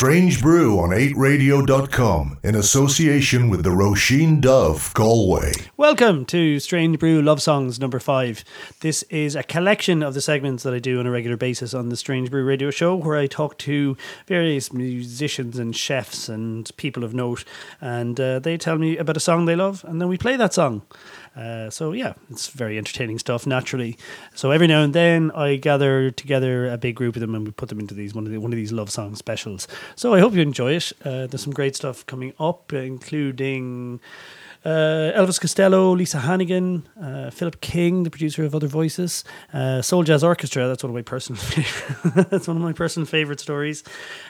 Strange Brew on 8radio.com in association with the Roisin Dubh Galway. Welcome to Strange Brew Love Songs number five. This is a collection of the segments that I do on a regular basis on the Strange Brew radio show where I talk to various musicians and chefs and people of note and uh, they tell me about a song they love and then we play that song. Uh, so yeah, it's very entertaining stuff naturally. So every now and then I gather together a big group of them and we put them into these one of the, one of these love song specials. So I hope you enjoy it. Uh, there's some great stuff coming up, including. Uh, Elvis Costello, Lisa Hannigan, uh, Philip King, the producer of Other Voices, uh, Souljazz Orchestra. That's one of my personal that's one of my personal favorite stories,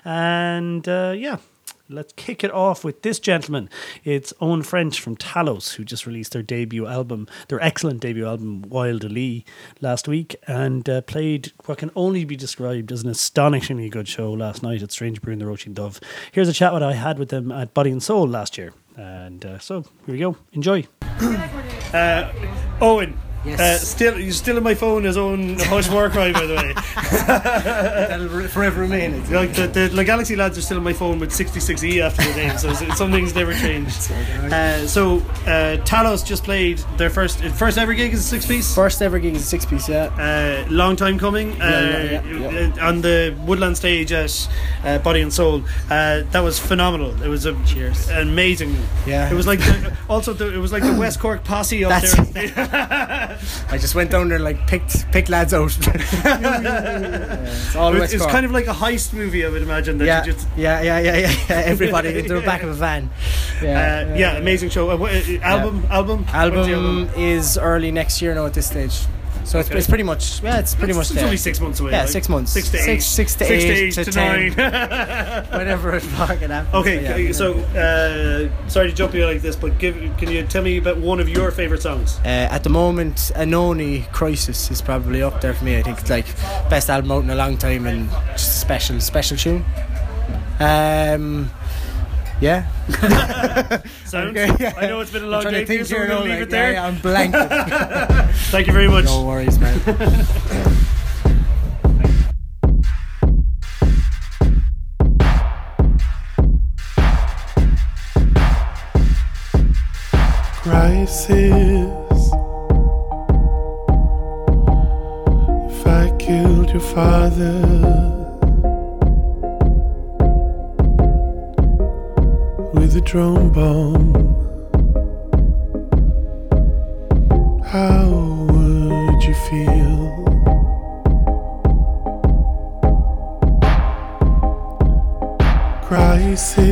and uh, yeah, let's kick it off with this gentleman. It's Eoin French from Talos, who just released their debut album, their excellent debut album, Wild Alee, last week, and uh, played what can only be described as an astonishingly good show last night at Strange Brew in the Roisin Dubh. Here's a chat what I had with them at Body and Soul last year. And uh, so here we go. Enjoy. uh, Eoin, Yes. Uh, still, you're still in my phone as own Hush Warcry, by the way. That'll re- forever remain. It's Like the, the, the Galaxy lads are still in my phone with 66E after the name, so s- some things never changed. Uh, so uh, Talos just played their first first ever gig as a six piece. First ever gig is a six piece, yeah. Uh, long time coming uh, Yeah, yeah, yeah, uh, on the Woodland stage at uh, Body and Soul. Uh, that was phenomenal. It was a Cheers. amazing. Yeah. it was like the, also the, it was like the West Cork posse up That's- there. I just went down there and like picked picked lads out. Yeah, it's all It was, West it Cork. kind of like a heist movie, I would imagine. That yeah, you just yeah, yeah, yeah, yeah, yeah. Everybody into the back of a van. Uh, yeah, amazing show. Uh, what, uh, album, album, the Album is early next year now at this stage. So it's, Okay. it's pretty much yeah, it's pretty It's, much it's there. only six months away. Yeah, like. six months. Six to eight. Six- six to Six eight to, to nine. Whatever it fucking happens. okay, but yeah. so uh, sorry to jump you like this, but give, can you tell me about one of your favorite songs? Uh, at the moment, Anohni Crisis is probably up there for me. I think it's like best album out in a long time and just special, special tune. Um, yeah. Sounds. Okay, yeah. I know it's been a I'm long day for you, think so we're here going to now, leave like, it there. Yeah, yeah, I'm blank. Thank you very much. no worries, man. crisis. If I killed your father, a drone bomb, how would you feel? Crisis.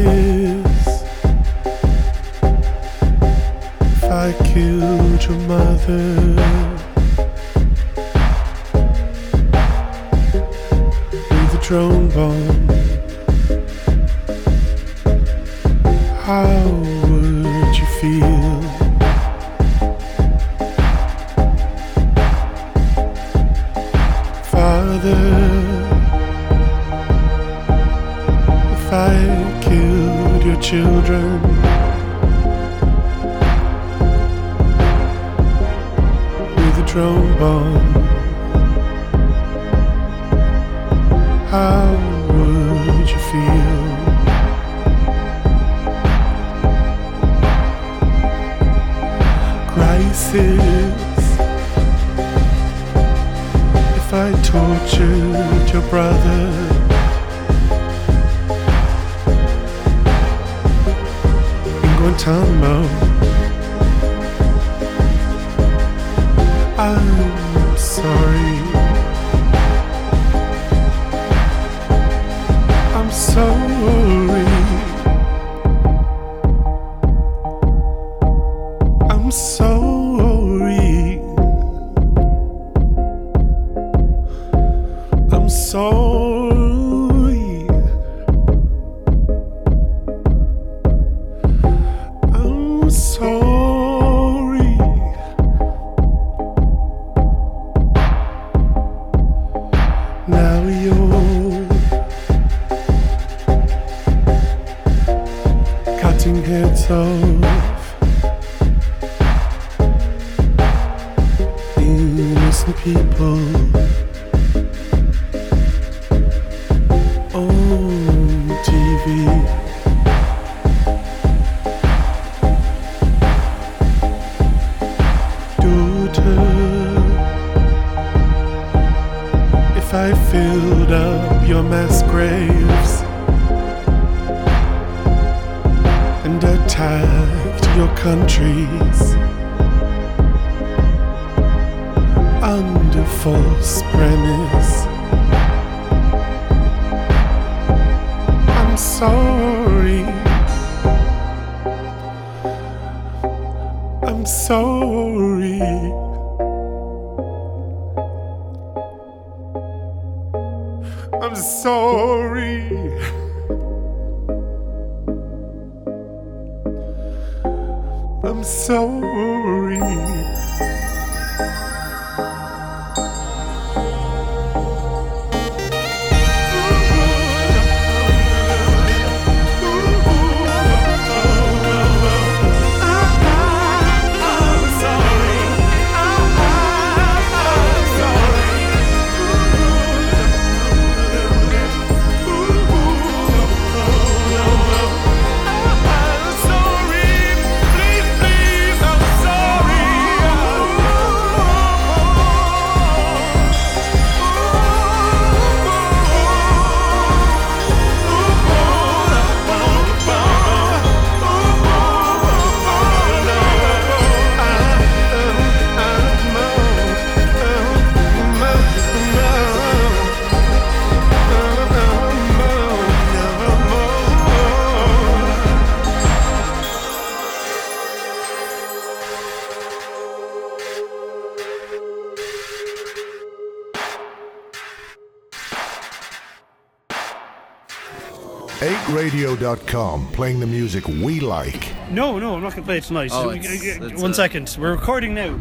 Radio.com, playing the music we like. No, no, I'm not going to play it tonight. Oh, Uh, it's- it's One a- second. We're recording now,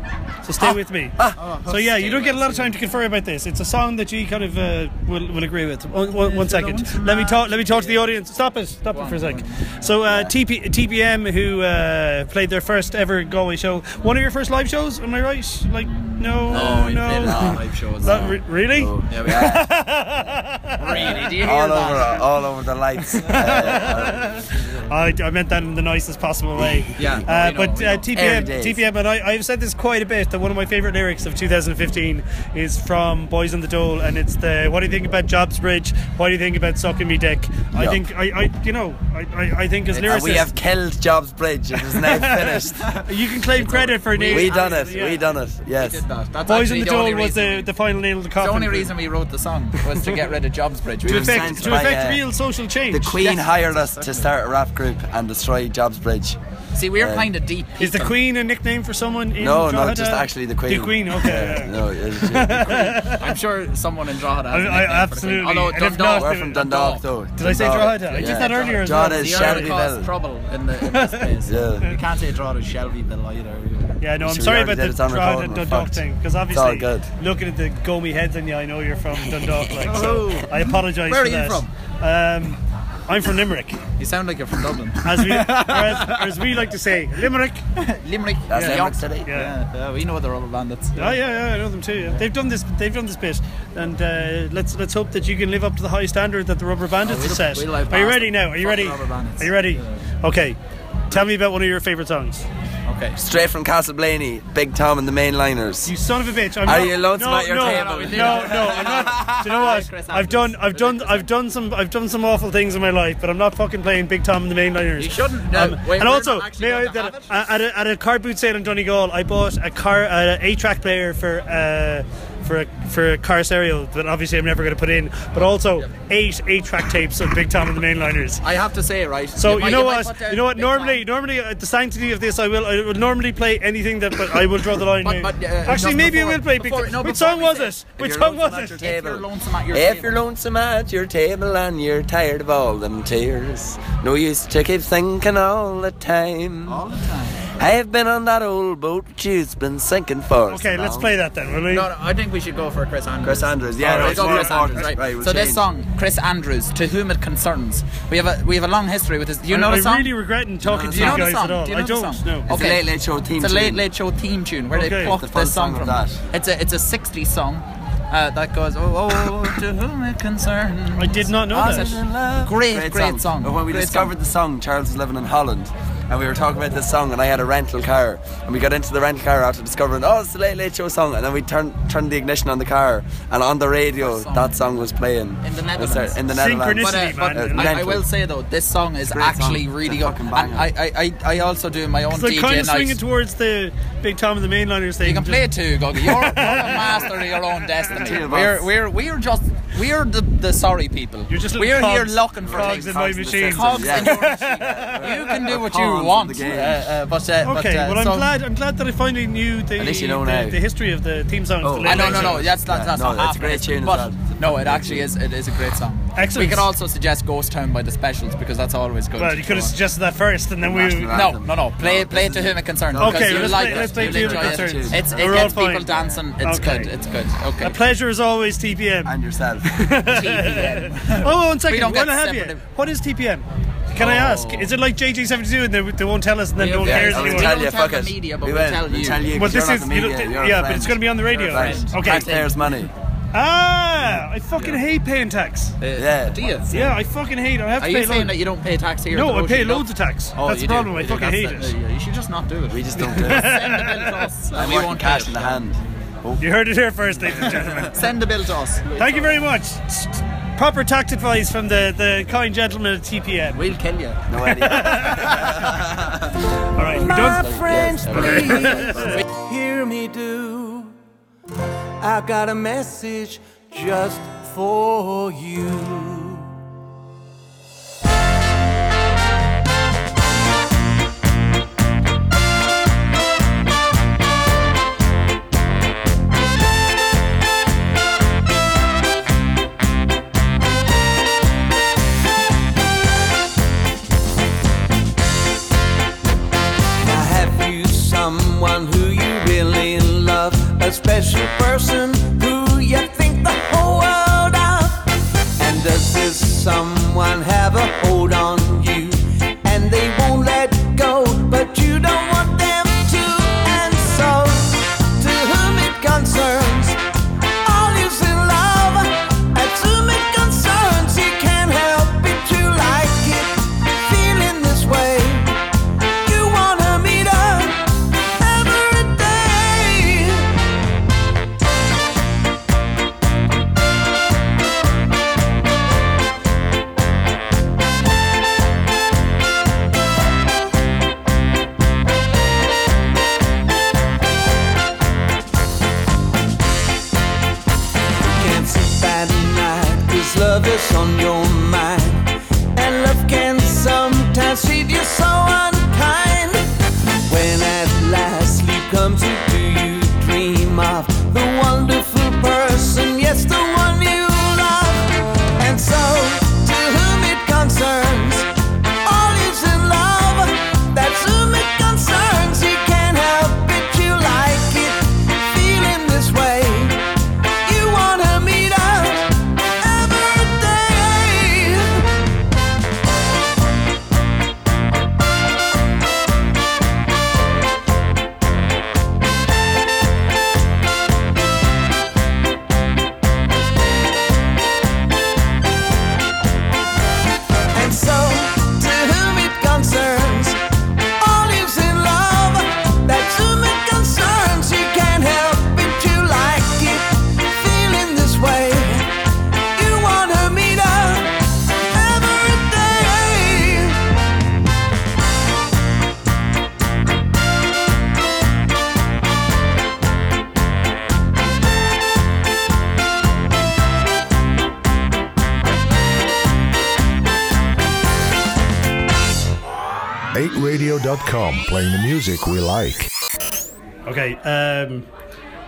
so stay with me. so yeah, you don't get a lot of time to confer about this. It's a song that you kind of uh, will, will agree with. One, one, one second. Let me talk. Let me talk to the audience. Stop it. Stop it for a sec. So uh, TP, TPM, who uh, played their first ever Galway show, one of your first live shows. Am I right? Like no, No, no. played a lot live shows. That re- really? Yeah, we are. really? Do you hear all that? over, all over the lights. I, I meant that in the nicest possible way. Yeah, Uh, we know, but we uh, know. TPM, Early. TPM, and I, I've said this quite a bit. That one of my favourite lyrics of 2015 is from Boys on the Dole, and it's the "What do you think about Jobs Bridge? What do you think about sucking me dick?" I Yeah. think, I, I, you know, I, I, I think as and lyricists, we have killed Jobs Bridge. It is now finished. you can claim credit for we- we done it. Yeah. We done it. Yes. Did that. That's Boys on the the only Dole was reason the, we- the final nail of the coffin. the only reason we wrote the song was to get rid of Jobs Bridge. We to were affect, sent to by, affect uh, real social change. The Queen Yes. hired us to start a rap group and destroy Jobs Bridge. See, we're Uh, kind of deep. Is the people. Queen a nickname for someone in No, no, Drogheda? just actually the Queen. The Queen, okay. Yeah, yeah. no, it's just the Queen. I'm sure someone in Drogheda has I- a I- nickname for the Queen. absolutely. Although And if Dundalk, not, We're from Dundalk, though. Did I say Dundalk. Drogheda? I did Yeah. that earlier as Drogheda well. is the other Shelbyville. trouble in, the, in this place. Yeah. You can't say Drogheda Shelbyville either. Yeah, no, I'm So sorry about the did it, it's on Drogheda Dundalk thing because obviously, looking at the gomy heads on you, I know you're from Dundalk. Like, so Oh. I apologise. Where for are you that. from? I'm from Limerick, You sound like you're from Dublin. as we, or as, or as we like to say, Limerick. Limerick. That's yeah. Limerick City. Yeah. Yeah, yeah, we know the rubber bandits. Oh yeah, yeah, I know them too. Yeah. They've done this. They've done this bit, and uh, let's let's hope that you can live up to the high standard that the Rubber Bandits we'll- have set. we'll Are you ready now? Are you ready? the Rubber Bandits. Are you ready? Yeah. Okay. Tell me about one of your favourite songs. Okay. Straight from Castleblayney, Big Tom and the Mainliners. You son of a bitch! I'm Are not, you lonesome no, at your no, table? No, no, I'm not. Do you know what? I've done, I've done, I've done some, I've done some awful things in my life, but I'm not fucking playing Big Tom and the Mainliners. You shouldn't, no. Um, Wait, and also, may I, that, have it? uh, at, a, at a car boot sale in Donegal, I bought a car, uh, eight-track player for. Uh, for a, for a car stereo that obviously I'm never going to put in, but also eight eight track tapes of Big Tom and the Mainliners. I have to say, right? So you, might- know what? You know what? Normally, Tom. normally uh, the sanctity of this, I will. I will normally play anything that, but I will draw the line. But- but, uh, Actually, maybe before- I will play. Big before- Tom. no, Which song was say- it? Which you're song was at it? your If you're lonesome at your If table. you're lonesome at your table and you're tired of all them tears, no use to keep thinking all the time. all the time. I have been on that old boat which you's been sinking for. Okay, so let's play that then, will we? No, no, I think we should go for Chris Andrews. Chris Andrews, yeah, All right, that's go more Chris. Andrews, right? Right, we'll so this song, Chris Andrews, to whom it concerns. We have a we have a long history with this. Do you I, know I the song? really regretting talking Do to you you know the guys song? at all. Do you I know the don't. song? No. It's a Late Late Show theme It's a late tune. late show theme tune where Okay. they It's pluck the the, full song song from. of that. It's a it's a 60s song uh, that goes oh, oh to whom it concerns. I did not know Ah, that. it's Great, great, song. But when we Great discovered song. the song, Charles was living in Holland, and we were talking about this song, and I had a rental car, and we got into the rental car after discovering, oh, it's the Late Late Show song, and then we turned turned the ignition on the car, and on the radio that song was playing In the Netherlands. started- In the Netherlands. But, uh, but. Uh, I, I will say though, this song is actually song. really good. fucking And. I, I, I, I also do my own It's like DJ kind of night. swinging towards the Big Tom and the Mainliners thing. You can play it too, Goggy. You're, you're a master of your own destiny. We're, we're, we're just, we're the, the sorry people. You're just we're little here cogs- looking for cogs things. in my Cogs in machine. Cogs Yeah. in your machine. You can do what you pawns in want. the game. Uh, uh, but, uh, but, Okay, uh, well, I'm so- glad. I'm glad that I finally knew the you know the, the history of the theme song. Oh. to Late no no no that's that's, Yeah, that's no, not half a great it. tune but no it actually is it is a great song Excellent. we could also suggest Ghost Town by the Specials because that's always good Well, you could have suggested that first, and then we. National no no no play No, play this to is- whom it concerns Okay, because you let's like play- it let's play to whom it enjoy concerns. it's, it gets people dancing it's good it's good okay A pleasure as always, TPM. And yourself. TPM. oh, one second. We don't While get I have you, separate- what is TPM? Can I ask? Oh. Is it like JJ72 and they, they won't tell us and then We no one have- cares yeah, I will we anymore? tell you, tell fuck the it. media, but we we'll will. tell We'll you. tell you. Well, 'cause this is the you know, media, th- yeah, but it's going to be on the radio. Right. Okay. Taxpayers' money. Ah, I fucking hate paying tax. Yeah. do you Yeah, I fucking hate. it. I have are to you pay saying loads. that you don't pay tax here No, I pay Roisin Dubh? loads of tax. Oh, That's you the problem. do. I You fucking hate the- it. uh, You should just not do it. We just don't do it. Send the bill to us. and I'm we working won't cash in the hand. You heard it here first, ladies and gentlemen. Send the bill to us. Thank you very much. Proper tax advice from the, the kind gentleman at TPM. We'll kill you. No idea. All right, we're done. friends, please hear me do. I've got a message just for you.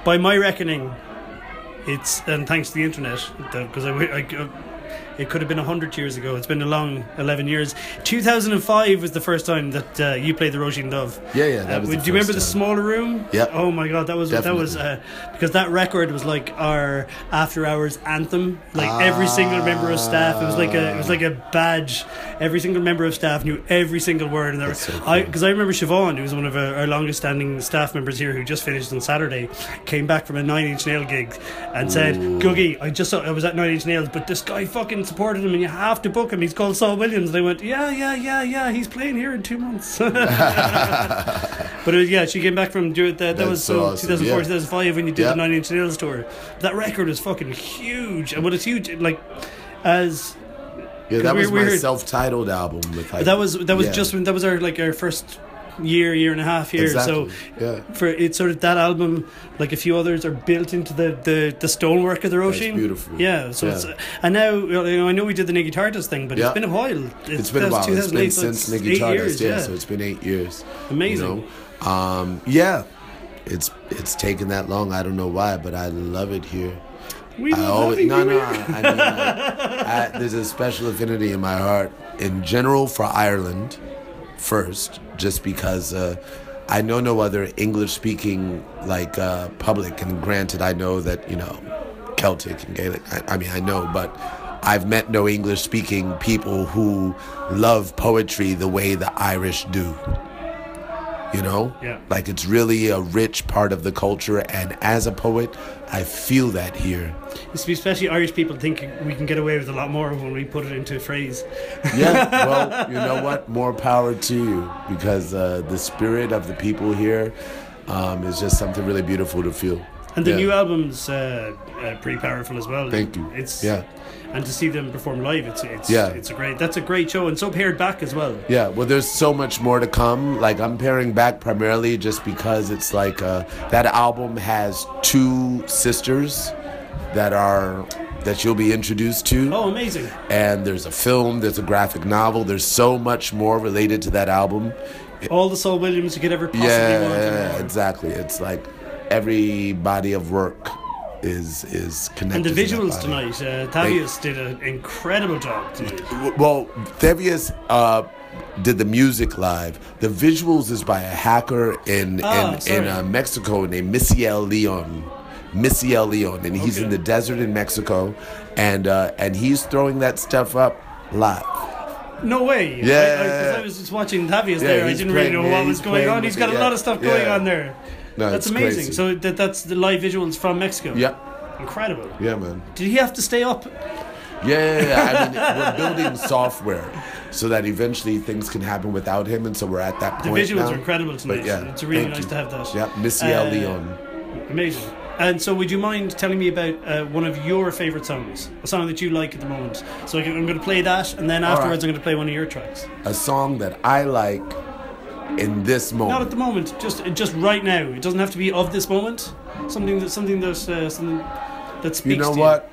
By my reckoning, it's and thanks to the internet because I, I- it could have been hundred years ago. It's been a long eleven years. Two thousand and five was the first time that uh, you played the Roisin Dubh. Yeah, yeah, that Uh, was do the you remember the smaller room? Yeah. Oh my god, that was that was uh, because that record was like our after hours anthem. Like every single member of staff, it was like a it was like a badge. Every single member of staff knew every single word. And there, so I cool. because I remember Siobhan, who was one of our, our longest standing staff members here, who just finished on Saturday, came back from a Nine Inch Nail gig and said, "Googie, I just saw I was at Nine Inch Nails, but this guy fucking supported him, and you have to book him. He's called Saul Williams." They went, "Yeah, yeah, yeah, yeah. He's playing here in two months." but it was, yeah, she came back from that. That That's was so so awesome, 2004, yeah. 2005 when you did Yeah. the Nine Inch Nails tour. That record was fucking huge, and what it's huge like as Yeah, that was we my self-titled album. With like, that was that was yeah. just when that was our like our first year, year and a half here. Exactly, So yeah. for it's sort of that album, like a few others, are built into the the, the stonework of the Roisin. beautiful. Yeah. So Yeah. it's and now you know, I know we did the Niggy Tardust thing, but Yeah. it's been a while. It's been a while. It's been so since it's Nicky years, yeah, yeah. So it's been eight years. Amazing. You know? Um, yeah, it's it's taken that long. I don't know why, but I love it here. We I always no no. I mean, like, I, there's a special affinity in my heart in general for Ireland first, just because uh, I know no other English speaking like uh, public, and granted, I know that you know Celtic and Gaelic. I, I mean, I know, but I've met no English speaking people who love poetry the way the Irish do. You know? Yeah. Like it's really a rich part of the culture, and as a poet, I feel that here. Especially Irish people think we can get away with a lot more when we put it into a phrase. Yeah, well, you know what? More power to you because uh, the spirit of the people here um, is just something really beautiful to feel. And the Yeah. new album's uh, uh, pretty powerful as well. Thank you. It's Yeah. And to see them perform live, it's it's Yeah. it's a great. That's a great show, and so paired back as well. Yeah, well, there's so much more to come. Like I'm pairing back primarily just because it's like uh, that album has two sisters that are that you'll be introduced to. Oh, amazing! And there's a film, there's a graphic novel. There's so much more related to that album. All the Saul Williams you could ever possibly yeah, want. yeah, exactly. It's like every body of work is is connected. And the visuals body. tonight, uh, Thavius did an incredible job tonight. Well, Thavius uh, did the music live. The visuals is by a hacker in Ah, in, in uh, Mexico named Misiel Leon. Misiel Leon, and he's in the desert in Mexico, and uh, and he's throwing that stuff up live. No way! Yeah. I, I, I was just watching Thavius Yeah, there. I didn't really playing- know yeah, what was going playing on. He's got a lot of stuff going on there. No, that's amazing. crazy. So that that's the live visuals from Mexico. Yeah, incredible. yeah, man. Did he have to stay up? Yeah, yeah, yeah. I mean, we're building software so that eventually things can happen without him, and so we're at that point. The visuals now. are incredible tonight. But yeah, it's really nice you. to have that. Yeah, Missy Uh, Leon. Amazing. And so, would you mind telling me about uh, one of your favorite songs, a song that you like at the moment? So I'm going to play that, and then afterwards, right. I'm going to play one of your tracks. A song that I like in this moment. Not at the moment, just just right now. It doesn't have to be of this moment. Something that something that uh, something that speaks. You know to what?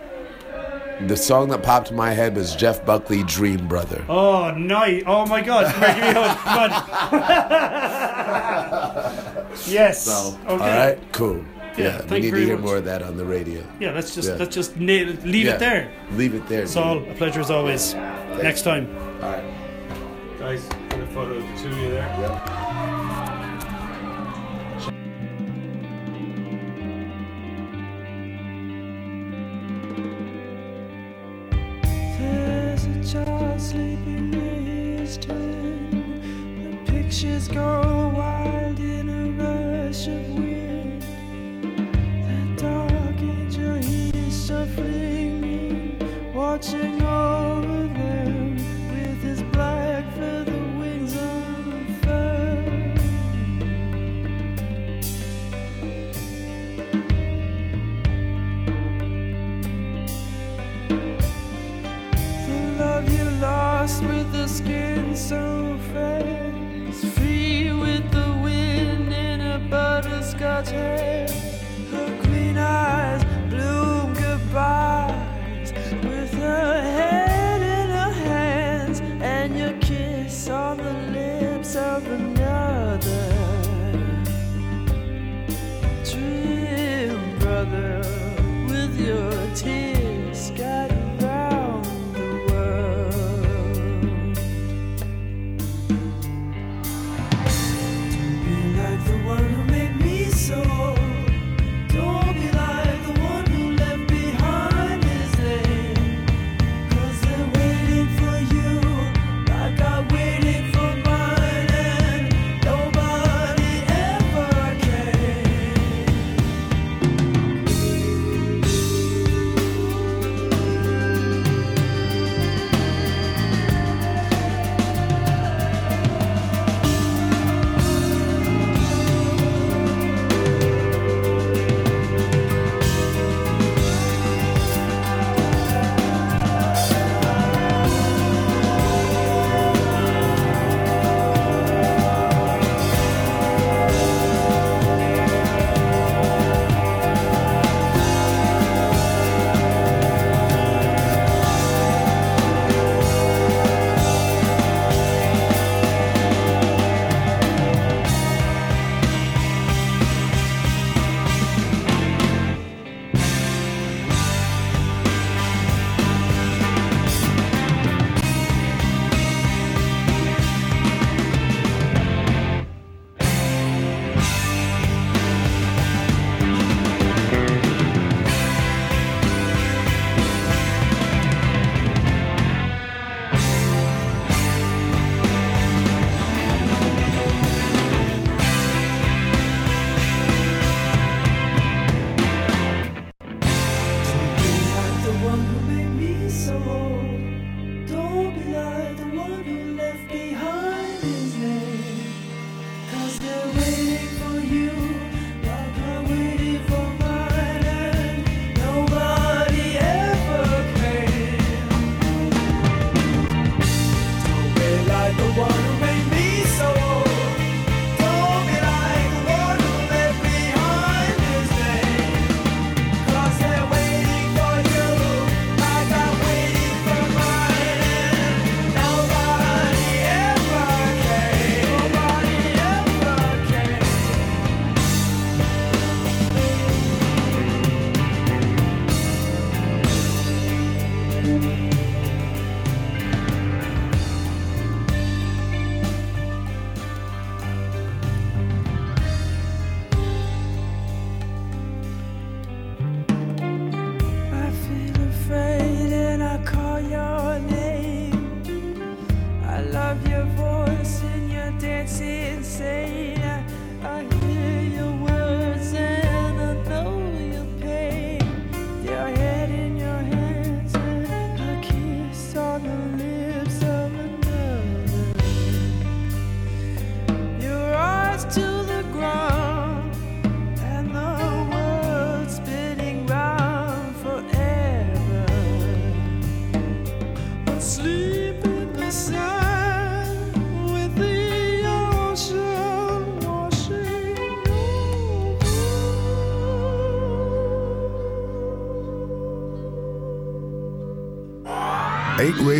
The song that popped in my head was Jeff Buckley, "Dream Brother." Oh, nice! Oh my God! Give me. Come on. yes. So, okay. all right, cool. Yeah, Yeah, we you need to hear much. more of that on the radio. Yeah. Let's just Yeah. let's just nail leave Yeah, it there. Leave it there. Saul, dude. a pleasure as always. Next time. All right. Guys, photo of the two of you there. There's a child sleeping near his twin. The pictures go wild in a rush of wind. That dark angel he is suffering, watching over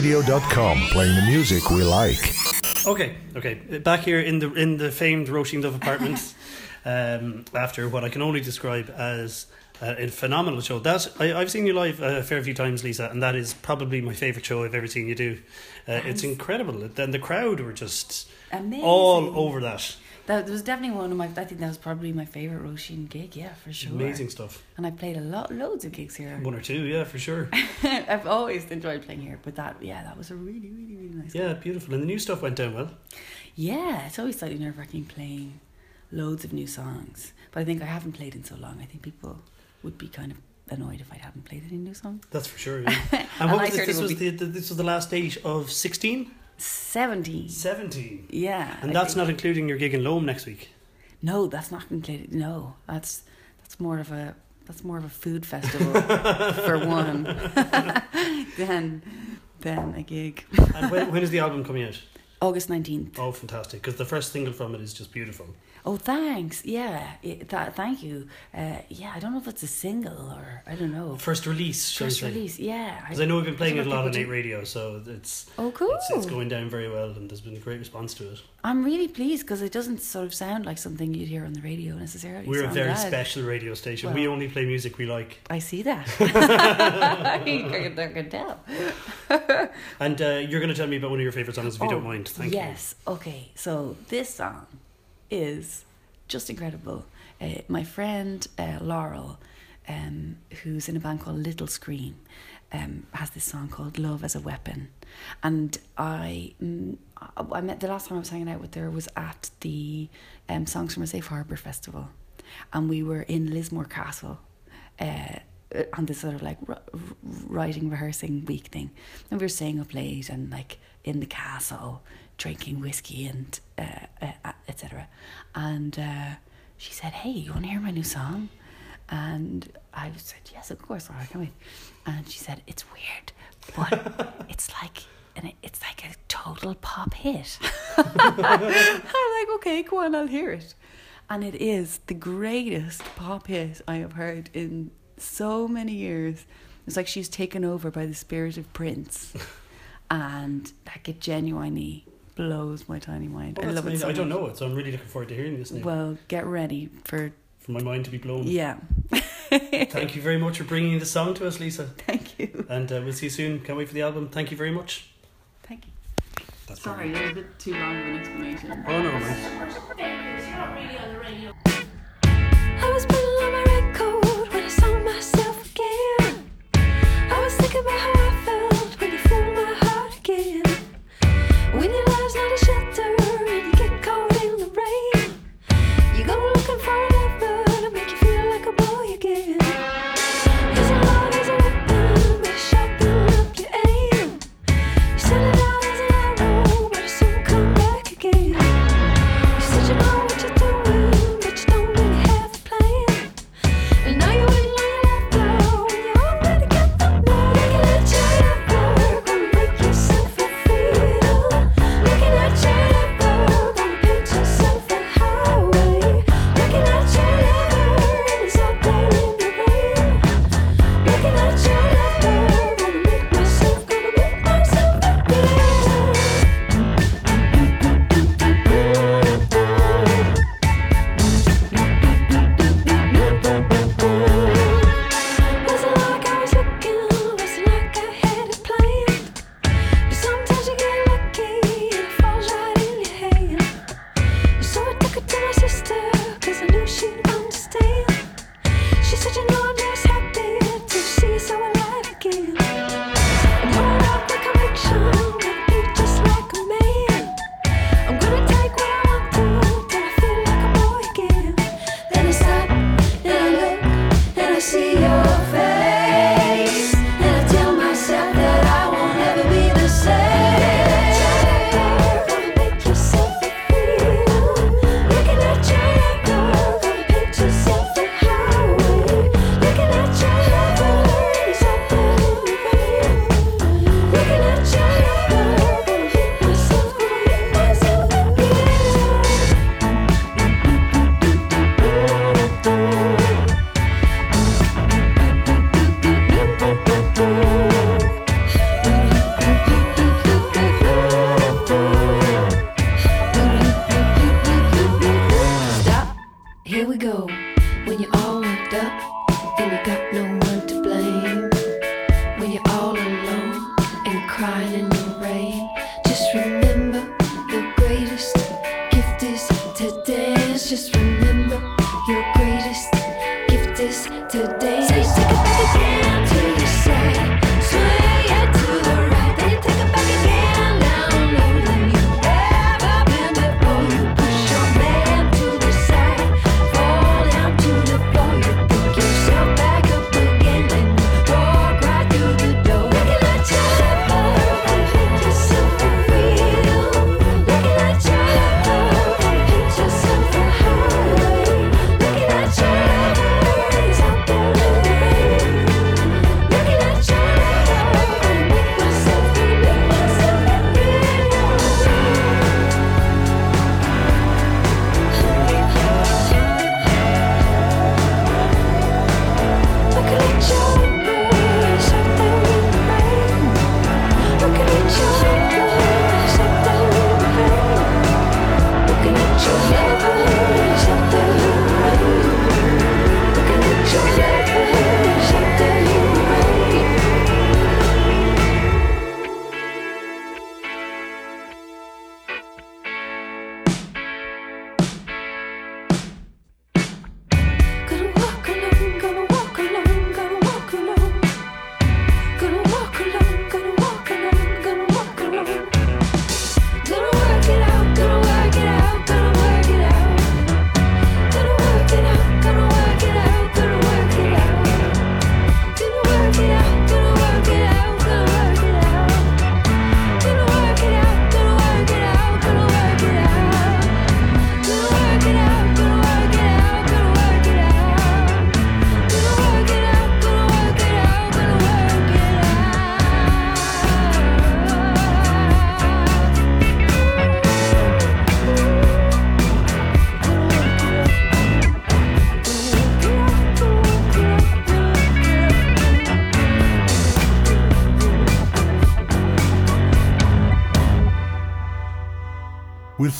8radio.com, playing the music we like. Okay, okay. Back here in the in the famed Roisin Dubh apartment, um, after what I can only describe as uh, a phenomenal show. That I, I've seen you live a fair few times, Lisa, and that is probably my favorite show I've ever seen you do. Uh, it's incredible. Then the crowd were just Amazing. all over that. That was definitely one of my. I think that was probably my favorite Roisin gig. Yeah, for sure. Amazing stuff. And I played a lot, loads of gigs here. One or two, yeah, for sure. I've always enjoyed playing here, but that, yeah, that was a really, really, really nice. Yeah, beautiful. And the new stuff went down well. Yeah, it's always slightly nerve wracking playing loads of new songs. But I think I haven't played in so long. I think people would be kind of annoyed if I hadn't played any new songs. That's for sure. Yeah. And And what I was this? This was be- the, the this was the last date of sixteen. 17. 17. Yeah. And I that's think- not including your gig in Loam next week. No, that's not included. No, that's that's more of a that's more of a food festival for one than than a gig. And when, when is the album coming out? August nineteenth. Oh, fantastic! Because the first single from it is just beautiful. Oh, thanks. Yeah, it, that, thank you. Uh, yeah, I don't know if it's a single or I don't know. First release, First say. release, yeah. Because I know we've been playing it a lot on 8. Radio, so it's Oh, cool. it's, it's going down very well, and there's been a great response to it. I'm really pleased because it doesn't sort of sound like something you'd hear on the radio necessarily. We're so a very glad. special radio station. we only play music we like. I see that. you I can tell. And uh, you're going to tell me about one of your favourite songs, if you Oh, don't mind. Thank you. yes. okay. So this song is just incredible. Uh, my friend uh, Laurel, um, who's in a band called Little Scream, um, has this song called "Love as a Weapon," and I, mm, I met the last time I was hanging out with her was at the um, Songs from a Safe Harbour festival, and we were in Lismore Castle. Uh, on this sort of like writing rehearsing week thing and we were staying up late and like in the castle drinking whiskey and uh, uh, etc and uh, she said hey you want to hear my new song? And I said yes of course right come in and she said it's weird but it's like and it- it's like a total pop hit. I'm like okay go on I'll hear it. And it is the greatest pop hit I have heard in so many years. It's like she's taken over by the spirit of Prince, and like it genuinely blows my tiny mind. Oh, I that's love it. So I don't much. know it, so I'm really looking forward to hearing this now. Well, get ready for for my mind to be blown. yeah. Thank you very much for bringing the song to us, Lisa. Thank you. And uh, we'll see you soon. Can't wait for the album. Thank you very much. Thank you. That's Sorry, that was a bit too long of an explanation. Oh no, man. I was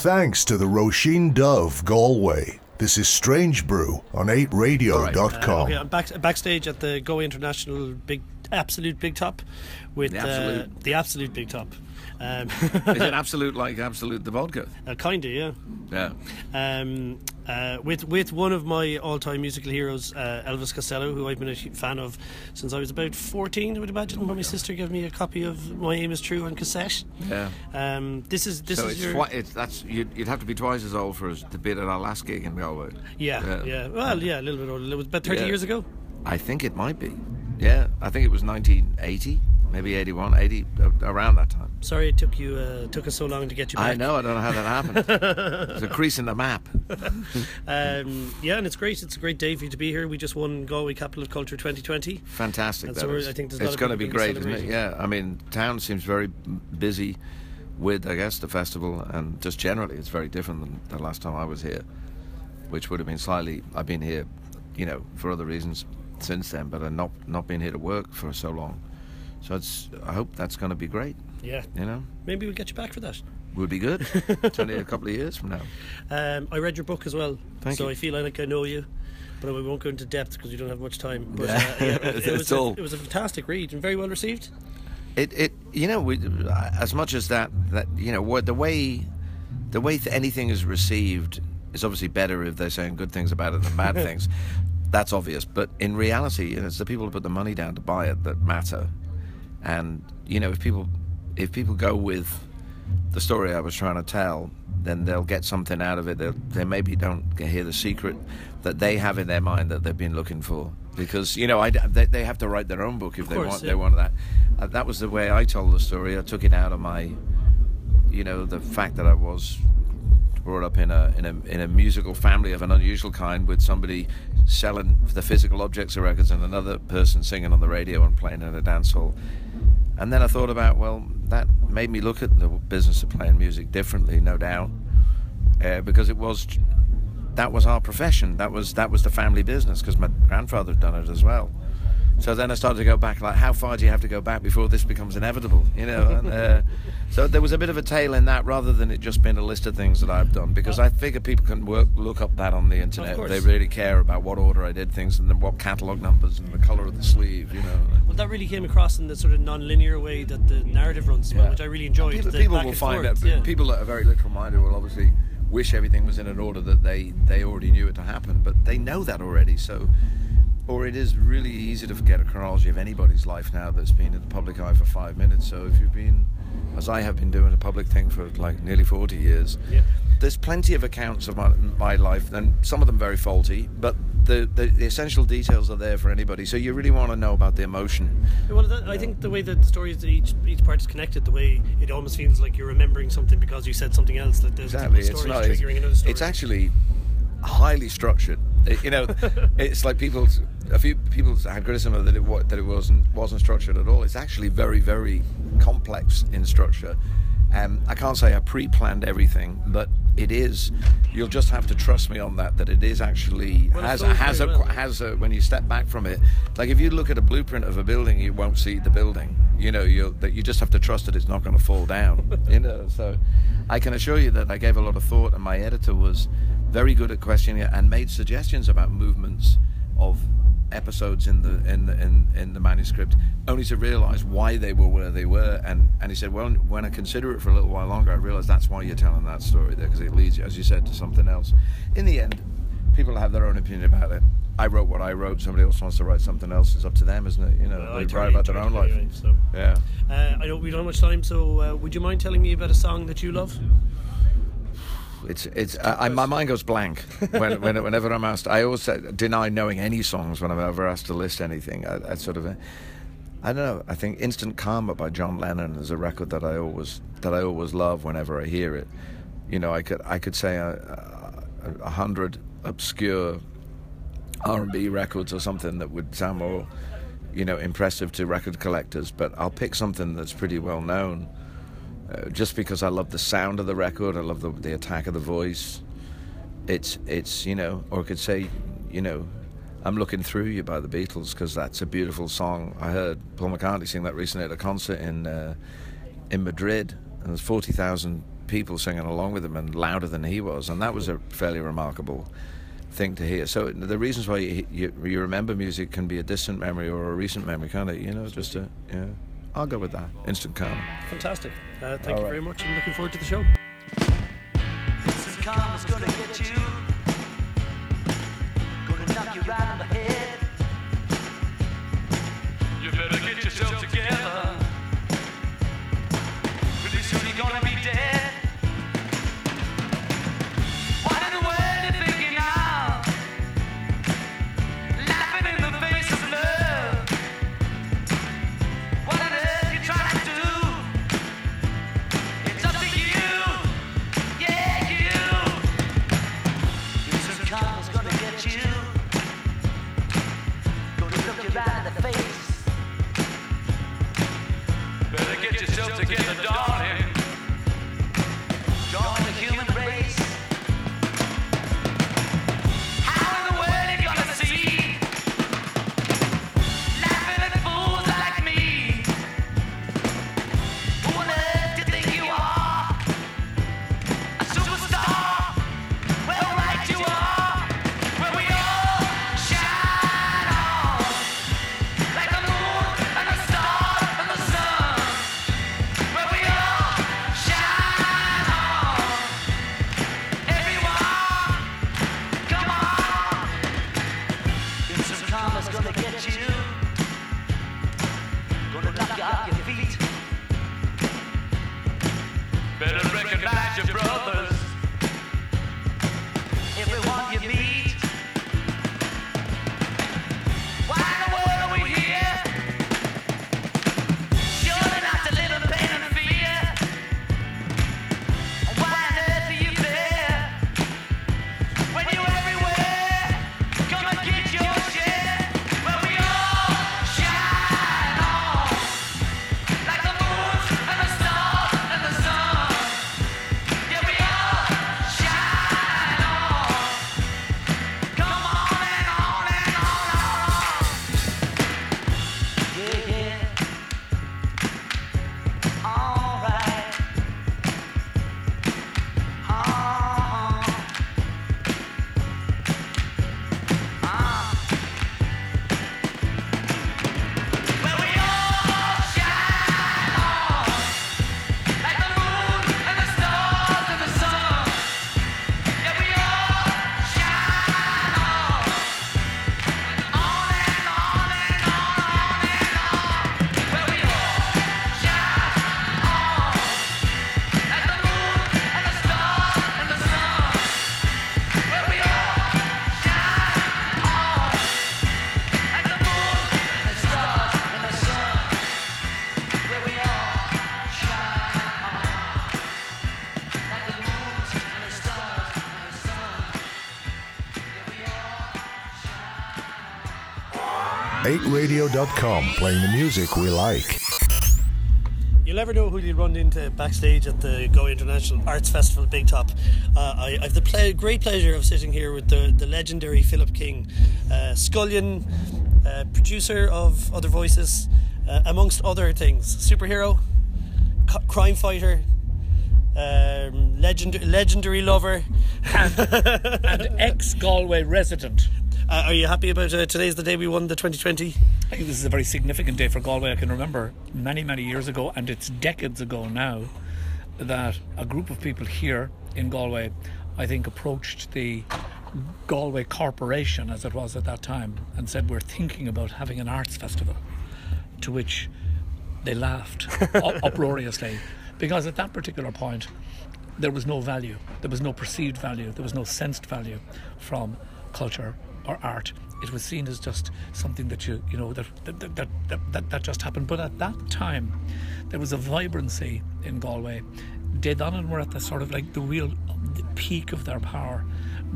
thanks to the Roisin Dubh Galway. This is Strange Brew on 8radio.com. Uh, okay, I'm back, backstage at the Go International Big Absolute Big Top with The uh, Absolute. the Absolute Big Top. Um, Is it absolute like absolute the vodka? uh, kinda, yeah. Yeah. Um, uh, with with one of my all-time musical heroes, uh, Elvis Costello, who I've been a fan of since I was about 14, I would imagine, when my sister gave me a copy of My Aim Is True on cassette. Yeah. Um, this is this so is it's, your twi- it's that's you'd, you'd have to be twice as old for us to bid at our last gig in Galway. yeah, yeah well yeah a little bit older. It was about 30 Yeah. years ago. I think it might be. Yeah, I think it was 1980, maybe 81, 80, uh, around that time. Sorry it took you uh, took us so long to get you back. I know. I don't know how that happened. There's a crease in the map. um, yeah, and it's great. It's a great day for you to be here. We just won Galway Capital of Culture 2020. Fantastic. And that so we're- I think there's it's going to be great, isn't it? Yeah. I mean, town seems very busy with, I guess, the festival, and just generally, it's very different than the last time I was here, which would have been slightly. I've been here, you know, for other reasons since then, but I've not not been here to work for so long. So it's. I hope that's going to be great. Yeah. You know, Maybe we'll get you back for that. would be good. it's only a couple of years from now. Um, I read your book as well, Thank so you. I feel like I know you, but we won't go into depth because we don't have much time. But Yeah. uh, yeah, it, It's was a, all- it was a fantastic read and very well received. It, it, you know, we, as much as that, that you know, what the way, the way th- anything is received is obviously better if they're saying good things about it than bad things. That's obvious, but in reality, you know, it's the people who put the money down to buy it that matter. And you know, if people, if people go with the story I was trying to tell, then they'll get something out of it. They'll, they maybe don't hear the secret that they have in their mind that they've been looking for. Because you know, I, they, they have to write their own book if Of they want. yeah. They want that. Uh, that was the way I told the story. I took it out of my, you know, the fact that I was brought up in a in a in a musical family of an unusual kind, with somebody selling the physical objects of records and another person singing on the radio and playing in a dance hall. And then I thought about, well, that made me look at the business of playing music differently, no doubt, uh, because it was that was our profession. That was that was the family business because my grandfather had done it as well. So then I started to go back, like, how far do you have to go back before this becomes inevitable? You know. And, uh, so there was a bit of a tale in that, rather than it just being a list of things that I've done, because I figure people can work look up that on the internet. if. They really care about what order I did things and then what catalog numbers and the color of the sleeve. You know. Well, that really came across in the sort of non-linear way that the narrative runs, well, Yeah. which I really enjoyed. People, the people will find forth, out. yeah. People that are very literal minded will obviously wish everything was in an order that they they already knew it to happen, but they know that already. So, or it is really easy to forget a chronology of anybody's life now that's been in the public eye for five minutes. So if you've been, as I have been doing a public thing for like nearly forty years, Yeah. there's plenty of accounts of my, my life, and some of them very faulty, but the, the the essential details are there for anybody. So you really want to know about the emotion. Well, that, I think the way that the stories each each part is connected, the way it almost feels like you're remembering something because you said something else. That there's Exactly. one It's not. is It's, another story. it's actually highly structured. It- you know, it's like people. A few people had criticism of that it that it wasn't wasn't structured at all. It's actually very very complex in structure. Um, I can't say I pre-planned everything, but it is. You'll just have to trust me on that. That it is actually Well, has flows has a well. has a, when you step back from it. Like if you look at a blueprint of a building, you won't see the building. You know, you that you just have to trust that it's not going to fall down. you know, so I can assure you that I gave a lot of thought, and my editor was very good at questioning it and made suggestions about movements of episodes in the in the, in, in the manuscript only to realize why they were where they were. And and he said well when I consider it for a little while longer I realise that's why you're telling that story there because it leads you as you said to something else. In the end people have their own opinion about it. I wrote what I wrote. Somebody else wants to write something else. It's up to them isn't it? You know Well, they write about their own life. anyway, so. yeah. Uh, I know we don't have much time, so uh, would you mind telling me about a song that you love? It's it's uh, I, my mind goes blank when, when whenever I'm asked. I always deny knowing any songs when I'm ever asked to list anything. I, I sort of, uh, I don't know. I think "Instant Karma" by John Lennon is a record that I always that I always love whenever I hear it. You know, I could I could say a, a, a hundred obscure R&B records or something that would sound more, you know, impressive to record collectors. But I'll pick something that's pretty well known, uh, just because I love the sound of the record. I love the, the attack of the voice. It's it's you know, or I could say, you know, I'm looking through you by the Beatles because that's a beautiful song. I heard Paul McCartney sing that recently at a concert in uh, in Madrid, and there's forty thousand people singing along with him and louder than he was, and that was a fairly remarkable thing to hear. So the reasons why you, you, you remember music can be a distant memory or a recent memory, can't it? You know, just a yeah. I'll go with that. Instant karma. Fantastic. Uh, thank All you right. very much. I'm looking forward to the show. 8radio.com, playing the music we like. You'll never know who you'll run into backstage at the Galway International Arts Festival Big Top. Uh, I, I have the ple- great pleasure of sitting here with the, the legendary Philip King, uh, scullion, uh, producer of Other Voices, uh, amongst other things. Superhero, c- crime fighter, um, legend- legendary lover, and ex Galway resident. Uh, are you happy about uh, today's the day we won the 2020? I think this is a very significant day for Galway. I can remember many, many years ago, and it's decades ago now, that a group of people here in Galway, I think, approached the Galway Corporation, as it was at that time, and said, We're thinking about having an arts festival. To which they laughed uproariously, because at that particular point, there was no value, there was no perceived value, there was no sensed value from culture or art. It was seen as just something that you, you know, that that, that, that, that, that just happened. But at that time, there was a vibrancy in Galway. De Dannan were at the sort of like the real the peak of their power.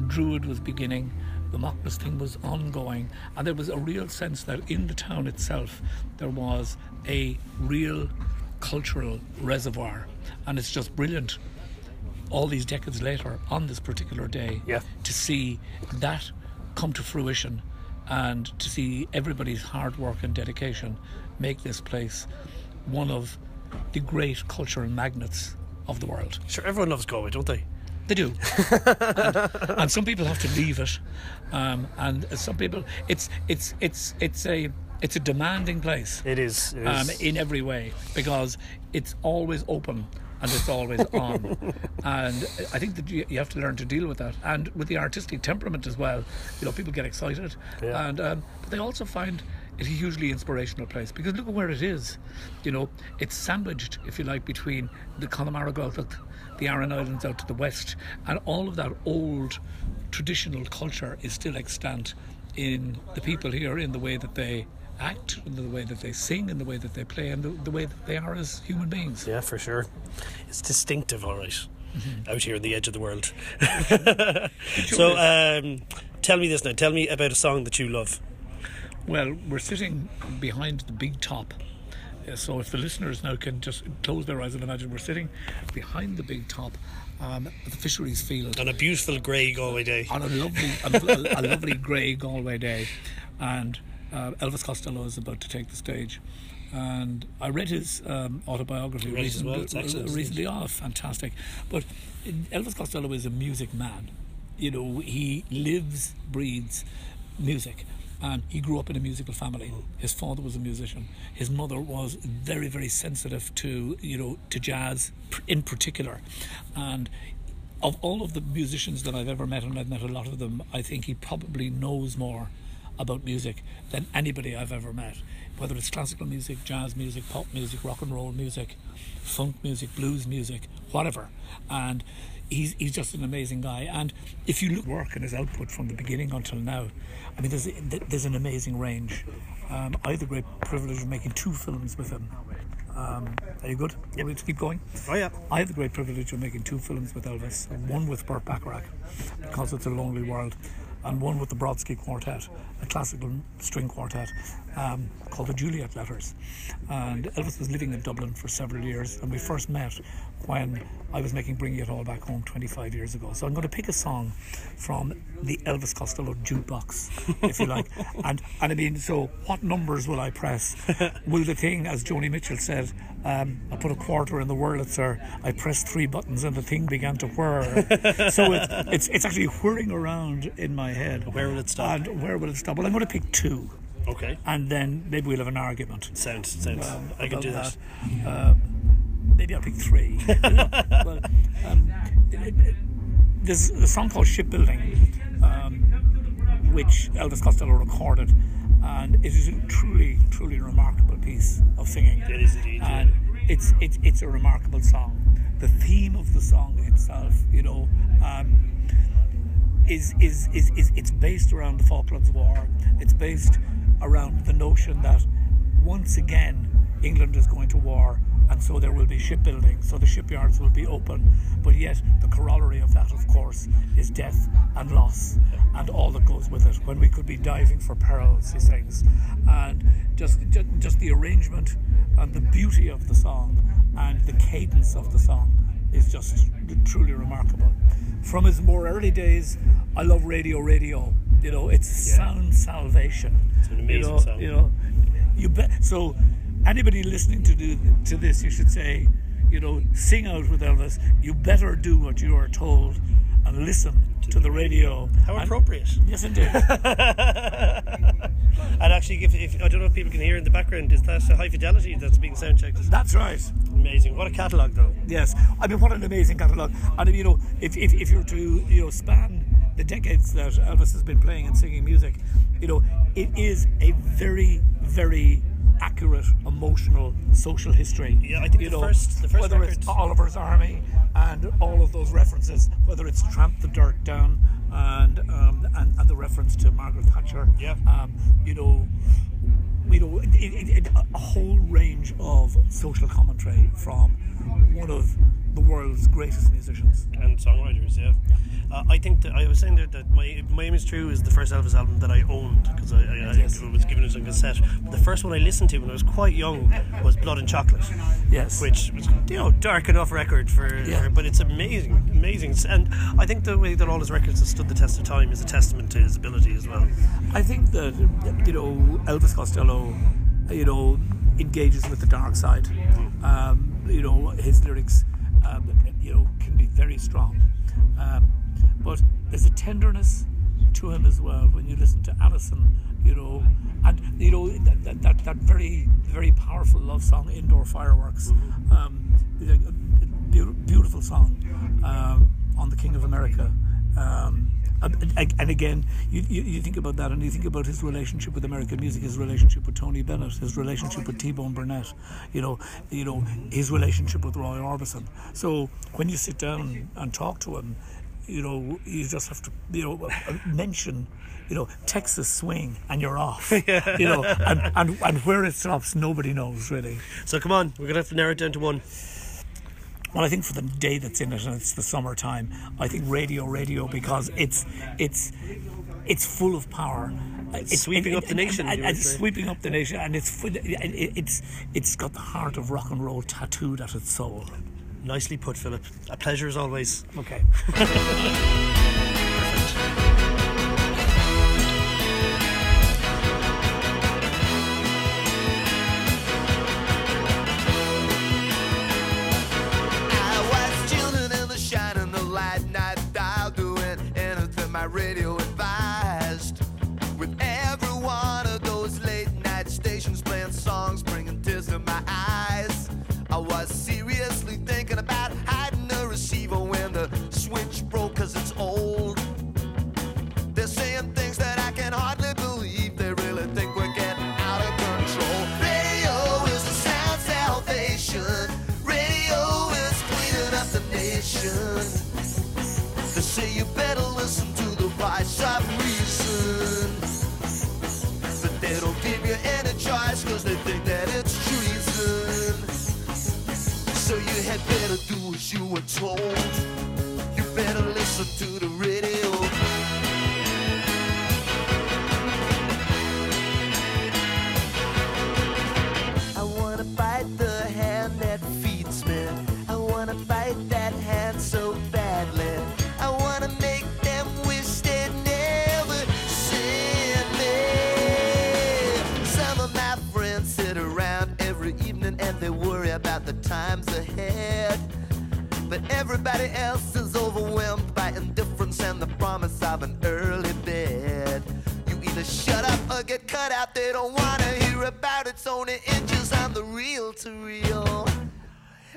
Druid was beginning, the Macnas thing was ongoing, and there was a real sense that in the town itself there was a real cultural reservoir. And it's just brilliant all these decades later on this particular day Yeah. to see that come to fruition and to see everybody's hard work and dedication make this place one of the great cultural magnets of the world. Sure, everyone loves Galway, don't they? They do, and, and some people have to leave it, um, and some people it's it's it's it's a it's a demanding place. It is. it um, in every way because it's always open and it's always on. and I think that you, you have to learn to deal with that. And with the artistic temperament as well, you know, people get excited. Yeah. And um, but they also find it a hugely inspirational place because look at where it is. You know, it's sandwiched, if you like, between the Connemara Gaeltacht, the Aran Islands out to the west, and all of that old traditional culture is still extant in the people here in the way that they act, in the way that they sing, in the way that they play, and the, the way that they are as human beings. Yeah, for sure. It's distinctive, all right, Mm-hmm. out here in the edge of the world. so, um, tell me this now. Tell me about a song that you love. Well, we're sitting behind the big top. So if the listeners now can just close their eyes and imagine we're sitting behind the big top um, at the fisheries field on a beautiful grey Galway day. On a lovely, a, a lovely grey Galway day, and uh, Elvis Costello is about to take the stage. And I read his um, autobiography read well? recently. It's excellent. recently. Oh, fantastic! But Elvis Costello is a music man. You know, he lives, breathes music. And he grew up in a musical family. His father was a musician. His mother was very, very sensitive to, you know, to jazz in particular. And of all of the musicians that I've ever met, and I've met a lot of them, I think he probably knows more about music than anybody I've ever met. Whether it's classical music, jazz music, pop music, rock and roll music, funk music, blues music, whatever. And he's, he's just an amazing guy. And if you look at work and his output from the beginning until now, I mean, there's, there's an amazing range. Um, I had the great privilege of making two films with him. Um, are you good? Want me to keep going? Oh, yeah. I had the great privilege of making two films with Elvis. One with Burt Bacharach, because it's a lonely world, and one with the Brodsky Quartet, a classical string quartet um, called the Juliet Letters. And Elvis was living in Dublin for several years, and we first met when I was making Bringing It All Back Home 25 years ago. So I'm going to pick a song from the Elvis Costello jukebox, if you like. and and I mean, so what numbers will I press? will the thing, as Joni Mitchell said, um, I put a quarter in the Wurlitzer, I pressed three buttons and the thing began to whir. so it's, it's it's actually whirring around in my head. Where will it stop? And where will it stop? Well, I'm going to pick two. Okay. And then maybe we'll have an argument. Sounds, sounds. I can do that. Um, maybe I'll pick three. well, um, it- it- there's a song called Shipbuilding, um, which Elvis Costello recorded, and it is a truly, truly remarkable piece of singing. It is indeed. And it's, it's, it's a remarkable song. The theme of the song itself, you know, um, is, is, is, is it's based around the Falklands War. It's based around the notion that once again England is going to war and so there will be shipbuilding, so the shipyards will be open. But yet the corollary of that of course is death and loss and all that goes with it when we could be diving for perils, he sings. And just, just just the arrangement and the beauty of the song and the cadence of the song is just truly remarkable. From his more early days, I love Radio Radio. You know, it's sound salvation. It's an amazing you know, song. You know, you bet. So, anybody listening to do, to this, you should say, you know, sing out with Elvis. You better do what you are told, and listen to, the radio. How And- appropriate. Yes, indeed. And actually, if, if I don't know if people can hear in the background, is that a high fidelity that's being sound checked? That's right. Amazing. What a catalogue, though. Yes, I mean, what an amazing catalogue. And you know, if, if, if you're to you know span the decades that Elvis has been playing and singing music, you know, it is a very, very accurate, emotional social history. Yeah, I think you the know, first- the first whether it's Oliver's Army and all of those references, whether it's Tramp the Dirt Down and um, and, and the reference to Margaret Thatcher. Yeah. Um, you know, you know, it, it, it, a whole range of social commentary from one of the world's greatest musicians. and songwriters. Yeah, uh, I think that I was saying that, that my my aim is true is the first Elvis album that I owned because I, I, Yes. I was given it on cassette. But the first one I listened to when I was quite young was Blood and Chocolate. Yes. which was you know dark enough record for, Yeah. for- but it's amazing, amazing. And I think the way that all his records have stood the test of time is a testament to his ability as well. I think that you know Elvis Costello, you know, engages with the dark side. Um, you know, his lyrics um, you know, can be very strong. Um, but there's a tenderness to him as well when you listen to Alison, you know, and you know that that, that, very very powerful love song, Indoor Fireworks, um, the- a beau- beautiful song um, on the King of America. Um, and, and- again, you, you, you think about that, and you think about his relationship with American music, his relationship with Tony Bennett, his relationship with T-Bone Burnett, you know, you know, his relationship with Roy Orbison. So when you sit down and talk to him, you know, you just have to, you know, uh, mention, you know, Texas swing, and you're off. You know, and, and and where it stops, nobody knows really. So come on, we're gonna have to narrow it down to one. Well, I think for the day that's in it, and it's the summertime. I think radio, radio, because it's it's it's full of power. It's sweeping up the nation, and, and sweeping up the nation, and it's full- it's it's got the heart of rock and roll tattooed at its soul. Nicely put, Philip. A pleasure as always. Okay. you were told. You better listen to the radio. Everybody else is overwhelmed by indifference and the promise of an early bed. You either shut up or get cut out. They don't wanna hear about it's only inches on the reel to reel.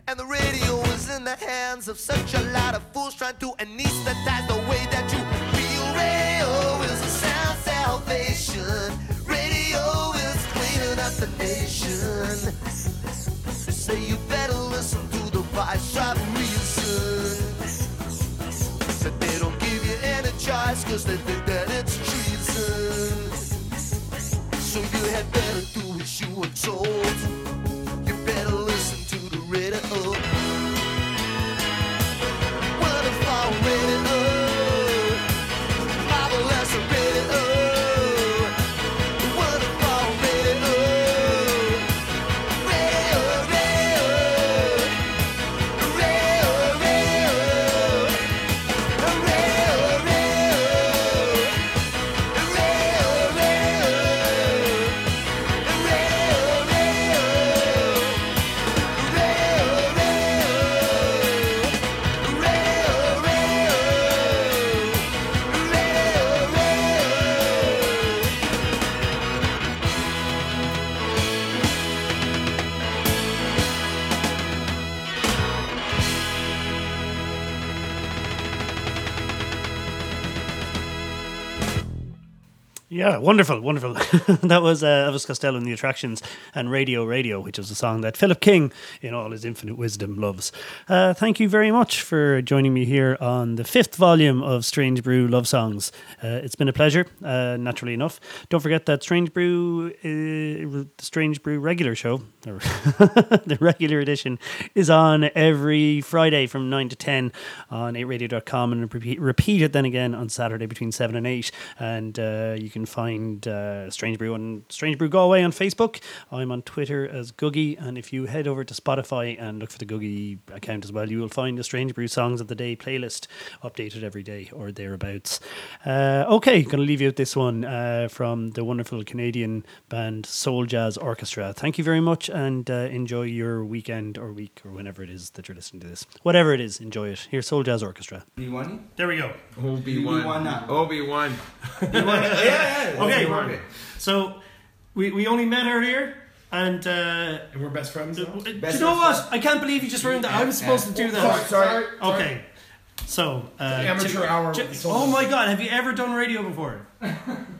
And the radio is in the hands of such a lot of fools trying to anesthetize the way that you feel. Radio is a sound salvation. Radio is cleaning up the nation. They say you better listen to the voice of choice cause they think that it's treason. So you had better do as you were told. You better listen to the radio. Yeah, wonderful, wonderful. that was uh, Elvis Costello and the Attractions and Radio Radio, which is a song that Philip King, in all his infinite wisdom, loves. Uh, thank you very much for joining me here on the fifth volume of Strange Brew Love Songs. Uh, it's been a pleasure, uh, naturally enough. Don't forget that Strange Brew, uh, the Strange Brew regular show, the regular edition, is on every Friday from 9 to 10 on 8radio.com and repeat, repeat it then again on Saturday between 7 and 8. And uh, you can can find uh, Strange Brew on Strange Brew Galway on Facebook. I'm on Twitter as Googie, and if you head over to Spotify and look for the Googie account as well, you will find the Strange Brew Songs of the Day playlist updated every day or thereabouts. Uh, okay, going to leave you with this one uh, from the wonderful Canadian band Souljazz Orchestra. Thank you very much, and uh, enjoy your weekend or week or whenever it is that you're listening to this. Whatever it is, enjoy it. Here's Souljazz Orchestra. B1? There we go. Obi-Wan. Obi-Wan. yeah, yeah. Okay. Obi-Wan. So we, we only met earlier. And, uh, we're best friends. Now? do you know what? I can't believe you just ruined that. I was supposed to do that. Sorry, sorry, sorry. Okay. So, uh, Amateur J- hour Soul oh my god, have you ever done radio before?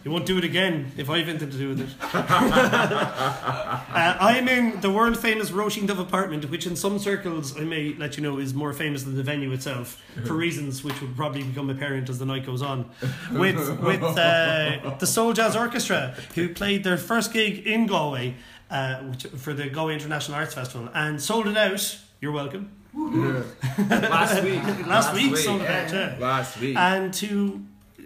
you won't do it again if I've anything to do with it. uh, I'm in the world famous Roisin Dubh apartment, which in some circles I may let you know is more famous than the venue itself for reasons which would probably become apparent as the night goes on. With with uh, the Souljazz Orchestra, who played their first gig in Galway uh, which, for the Galway International Arts Festival and sold it out. You're welcome. Last week. Last, Last week, week, sold it yeah. out, yeah. Last week. And to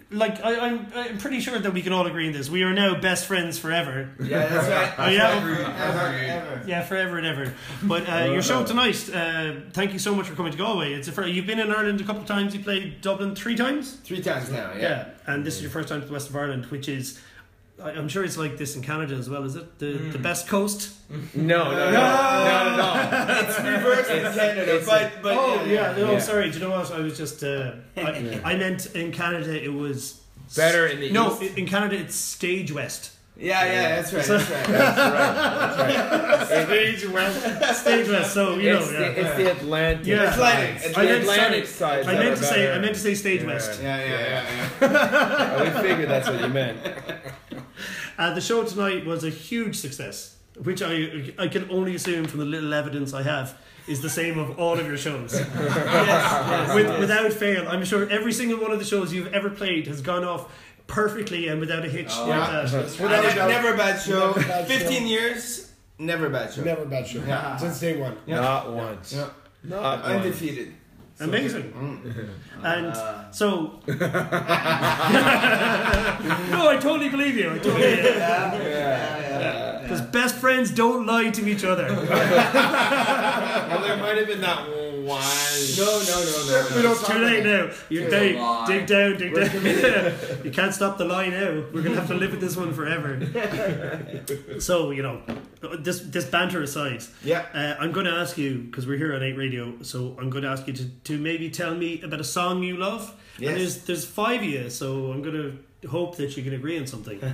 like I, I'm I'm pretty sure that we can all agree on this. We are now best friends forever. Yeah, that's right. Oh, yeah. Forever, ever, ever. Yeah, forever and ever. But uh, your show tonight, uh, thank you so much for coming to Galway. It's a fir- you've been in Ireland a couple of times. You played Dublin three times. Three times now, yeah. and this is your first time to the west of Ireland, which is. I- I'm sure it's like this in Canada as well, is it? The the best coast? No, no, no, not at all. It's reversed in Canada, It's- but, but oh yeah, no, Yeah. sorry. Do you know what? I was just. Uh, I, I meant in Canada it was Better in the no. east? in Canada it's stage west. Yeah, yeah, that's right, So- that's right, that's right, that's right. Stage west, stage west. So you It's know, the- yeah. it's the Atlantic Yeah, side. It's the I meant, Atlantic sorry, side I meant to say. better. I meant to say stage Yeah. west. Yeah, yeah, yeah, we figured that's what you meant. Uh, the show tonight was a huge success, which I I can only assume from the little evidence I have is the same of all of your shows. yes, With, yes. Without fail, I'm sure every single one of the shows you've ever played has gone off perfectly and without a hitch. Oh, like uh, yeah. that. Without a doubt. Never a bad show. Never a bad show. 15 years, never a bad show. Never a bad show. Yeah. Since day one. Yeah. Not once. Yeah. Not uh, Undefeated. Amazing. Mm. And uh, so. no, I totally believe you. I totally. Because best friends don't lie to each other. well, there might have been that one. No, no, no, no. We don't too late now. You It's dig, dig down, dig We're down. you can't stop the lie now. We're gonna have to live with this one forever. so you know, this this banter aside, Yeah. uh, I'm going to ask you because we're here on Eight Radio. So I'm going to ask you to, to maybe tell me about a song you love. Yes. And there's there's five of you, so I'm going to hope that you can agree on something.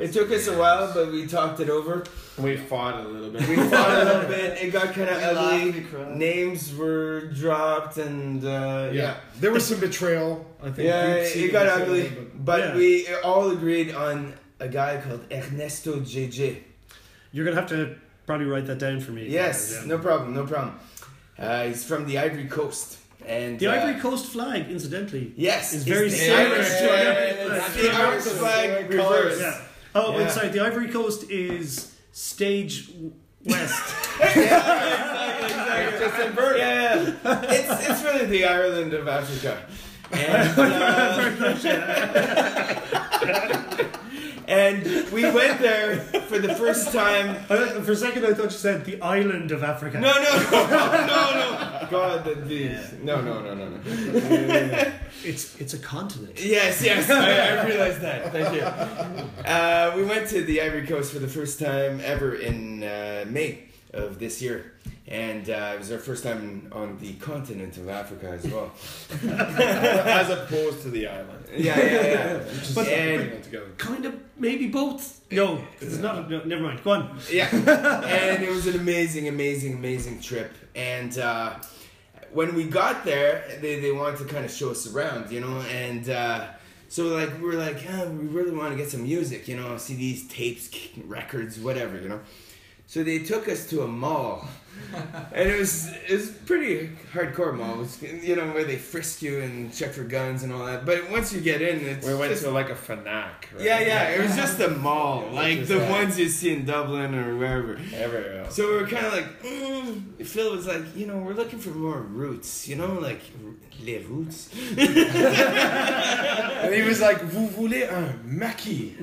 It took us a while, but we talked it over. We fought a little bit. We fought a little bit. It got kind of We laughed, ugly. Names were dropped, and uh, Yeah. yeah. There was some betrayal, I think. Yeah, We've it got ugly, but- but Yeah. we all agreed on a guy called Ernesto Djédjé. You're going to have to probably write that down for me. Yes, Yeah. no problem, no problem. Uh, he's from the Ivory Coast, and The uh, Ivory Coast flag, incidentally, Yes, is it's very the similar Irish to flag. Yeah. It's the Irish flag reversed. Yeah. Oh, Yeah. I'm sorry. The Ivory Coast is stage west. yeah, exactly, exactly. Just inverted. Yeah, yeah. it's it's really the Ireland of Africa. And, uh, and we went there for the first time. I- for a second, I thought you said the island of Africa. No, no, no, no, no. God, the, the, no, no, no, no, no. It's it's a continent. Yes, yes, I, I realized that. Thank you. Uh, we went to the Ivory Coast for the first time ever in uh, May of this year, and uh, it was our first time on the continent of Africa as well. As opposed to the island. Yeah, yeah, yeah. But- and, Kind of, maybe both. No, 'cause it's not. No, never mind. Go on. yeah, and it was an amazing, amazing, amazing trip. And uh, when we got there, they, they wanted to kind of show us around, you know, and uh, so like we were like, yeah, we really want to get some music, you know, CDs, tapes, records, whatever, you know. So they took us to a mall and it was it was pretty hardcore mall. You know where they frisk you and check for guns and all that. But once you get in, it's We went just, to like a Fnac. Right? yeah, yeah. It was just a mall, like the that. ones you see in Dublin or wherever. Everywhere. So we were kind of like, mm. Phil was like, you know, we're looking for more roots, you know, like les roots. And he was like, "Vous voulez un maquis?"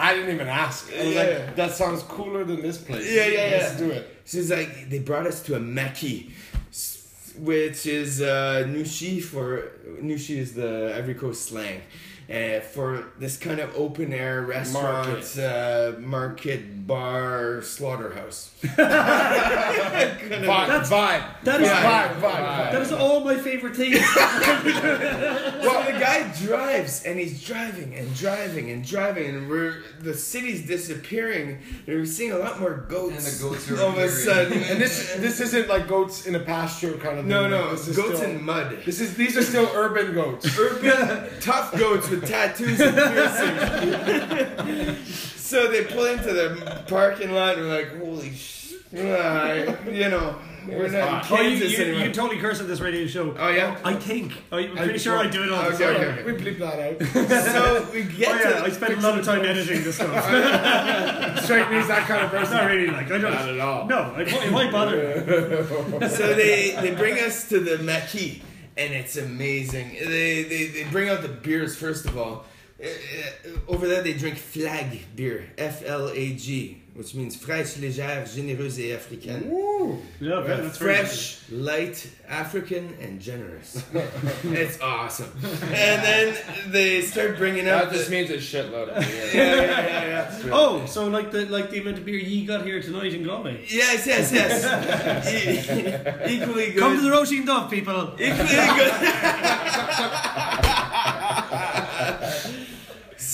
I didn't even ask. I was Yeah. like, "That sounds cooler than this place." Yeah, yeah, yeah. Let's do it. She's like, they brought us to a maquis, s- which is uh, Nouchi for Nouchi is the Ivory Coast slang. Uh, for this kind of open air restaurant, Market. Uh, market, bar, slaughterhouse. Vibe, That's- vibe. That is Yeah. vibe, vibe, vibe. That is all my favorite things. well, the guy drives and he's driving and driving and driving, and we're the city's disappearing. And we're seeing a lot more goats. And the goats are all of a sudden. And this this isn't like goats in a pasture kind of thing. no, no, This is goats still- in mud. This is these are still urban goats. urban tough goats with tattoos and piercings. so they pull into the parking lot and we're like, holy sh! you know, we're not in Oh, you, Kansas you, you can totally curse at this radio show. Oh yeah. I think. I'm pretty I- sure I do it all the time. okay, okay. We bleep that out. So we get Oh, to. yeah, I spend a lot of time editing this stuff. Straight means that kind of person. Not really, like I don't. Not at all. No, I, why- why bother? so they they bring us to the maquis and it's amazing. They they, they bring out the beers first of all. Uh, uh, over there they drink flag beer, F L A G, which means fraîche, légère, généreuse et africaine. Yeah, Uh, that's very fresh, light, African, and generous. it's awesome. And then they start bringing out That just the, means it's shitload of beer. yeah, yeah, yeah, yeah. Oh, so like the like the amount of beer ye got here tonight in Galway. Yes, yes, yes. E- equally good. Come to the Roisin Dubh, people.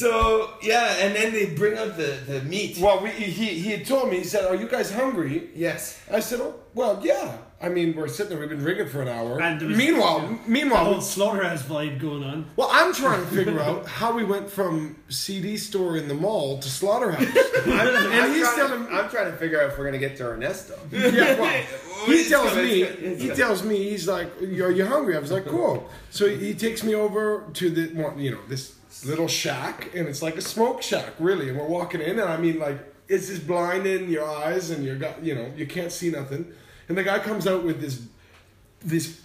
So yeah, and then they bring up the, the meat. Well, we, he he had told me. He said, "Are you guys hungry?" Yes. I said, "Oh, well, yeah." I mean, we're sitting there. We've been drinking for an hour. And there was- meanwhile, The meanwhile, whole slaughterhouse vibe going on. well, I'm trying to figure out how we went from CD store in the mall to slaughterhouse. and he's telling I'm trying to figure out if we're gonna get to Ernesto. Yeah, well, he tells me. it's coming, it's He tells me he's like, "Are you hungry?" I was like, "Cool." So he takes me over to the, you know, this little shack, and it's like a smoke shack, really. And we're walking in, and I mean, like, it's just blinding your eyes, and you got, you know, you can't see nothing. And the guy comes out with this, this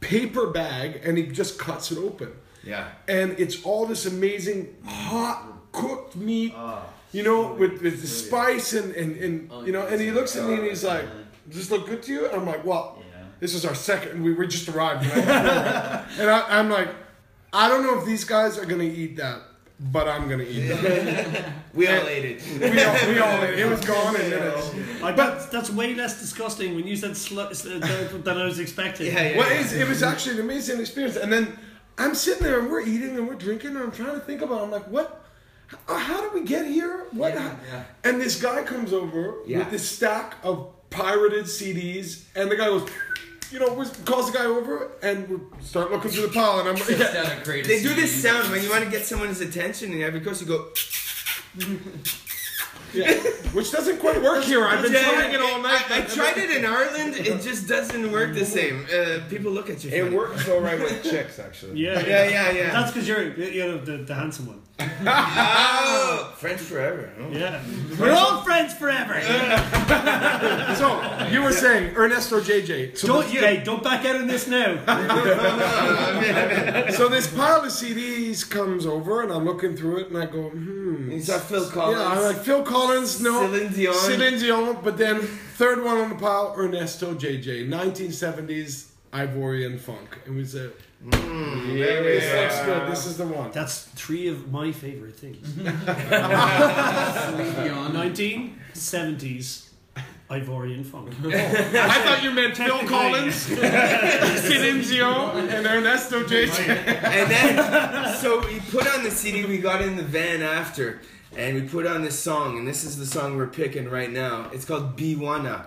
paper bag, and he just cuts it open Yeah. and it's all this amazing hot cooked meat, you know, with, with the spice and, and, and you know, and he looks at me and he's like, "Does this look good to you?" And I'm like, "Well, this is our second. We, we just arrived, and I, I'm like, "I don't know if these guys are gonna eat that, but I'm gonna eat that." We all ate it. we all, we all ate it. It was gone in minutes. I that's, that's way less disgusting when you said slut uh, than I was expecting. Yeah, yeah. Well, it's, it was actually an amazing experience. And then I'm sitting there and we're eating and we're drinking and I'm trying to think about. It. I'm like, what? How, how did we get here? What? yeah. And this guy comes over Yeah. with this stack of pirated CDs, and the guy goes. You know, we calls the guy over and we start looking through the pile, and I'm Sits yeah. down and They do this sound when you want to get someone's attention, and every course you go. yeah, which doesn't quite work here. I've been Yeah, trying it all night. I, I tried it in Ireland. It just doesn't work the same. Uh, people look at you. It funny. works all right with chicks, actually. Yeah, Yeah, yeah, yeah. That's because you're you know the, the handsome one. Oh, French forever. Oh. Yeah, we're all friends forever. So you were saying Ernesto Djédjé. So don't you? Hey, don't back out on this now. so this pile of CDs comes over, and I'm looking through it, and I go, hmm. You saw Phil Collins. Yeah, I'm like Phil Collins, no, Celine Dion. Celine Dion, but then third one on the pile, Ernesto Djédjé, 1970s Ivorian funk. It was a. Mm, this looks good. This is the one. That's three of my favorite things. Celine Dion. 1970s Ivorian funk. I thought you meant Phil Collins, Celine Dion, and Ernesto Djédjé. and then, so we put on the CD. We got in the van after, and we put on this song. And this is the song we're picking right now. It's called Biwana,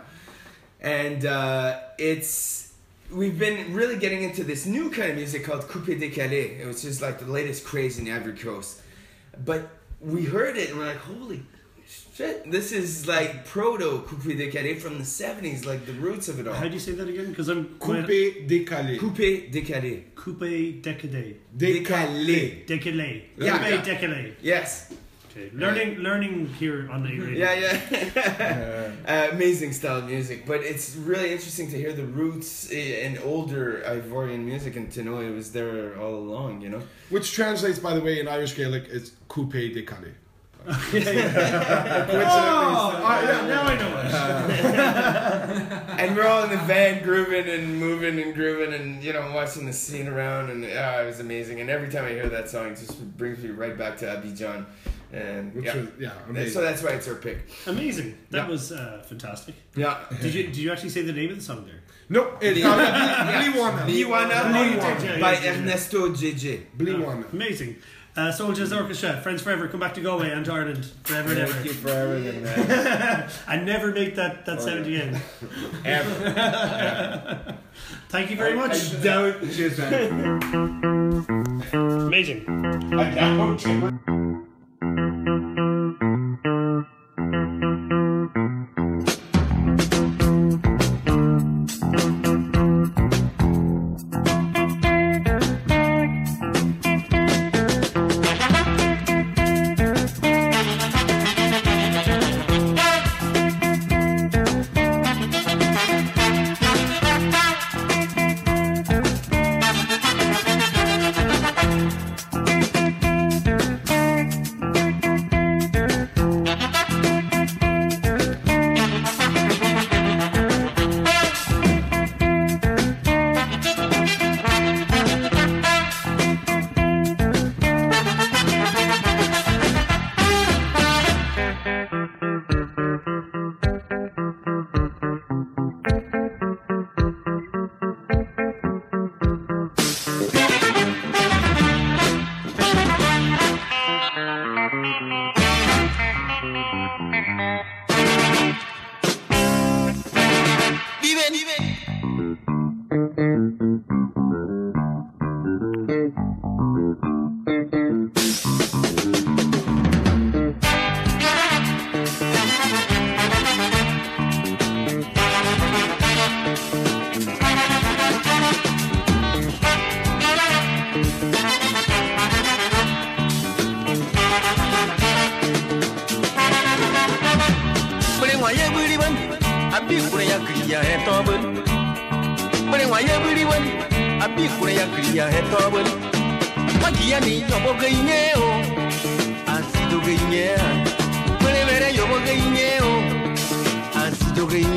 and uh, it's we've been really getting into this new kind of music called coupé décalé. It was just like the latest craze in the Ivory Coast. But we heard it and we're like, holy shit, this is like proto Coupe Décalé from the 70s, like the roots of it all. How do you say that again? Because I'm Coupe décalé. Coupe Décalé. Coupe décadé. Décalé. Décalé. Yeah. Coupe Yeah. décalé. Yes. Okay. Learning, learning here on the radio. Yeah, yeah. uh, amazing style of music, but it's really interesting to hear the roots i- in older Ivorian music and to know it was there all along, you know? Which translates, by the way, in Irish Gaelic, is coupe de décalé. Oh, yeah, now I know it. and we're all in the van grooving and moving and grooving and you know watching the scene around and ah, it was amazing and every time I hear that song it just brings me right back to Abidjan and Which yeah, was- yeah, amazing. so that's why it's our pick Amazing. That Yeah. was uh, fantastic. Yeah. Did you did you actually say the name of the song there? No, it's Yeah. Bliwana. Bliwana Bliwana. by. Ernesto Djédjé Bliwana. Amazing. Uh, Souljazz Orchestra, Friends Forever, come back to Galway and to Ireland forever and ever. Thank you forever and ever. and never make that, that Oh, sound yeah. again. Ever. Thank you very I- much. I don't- Cheers, man. Amazing. Viven,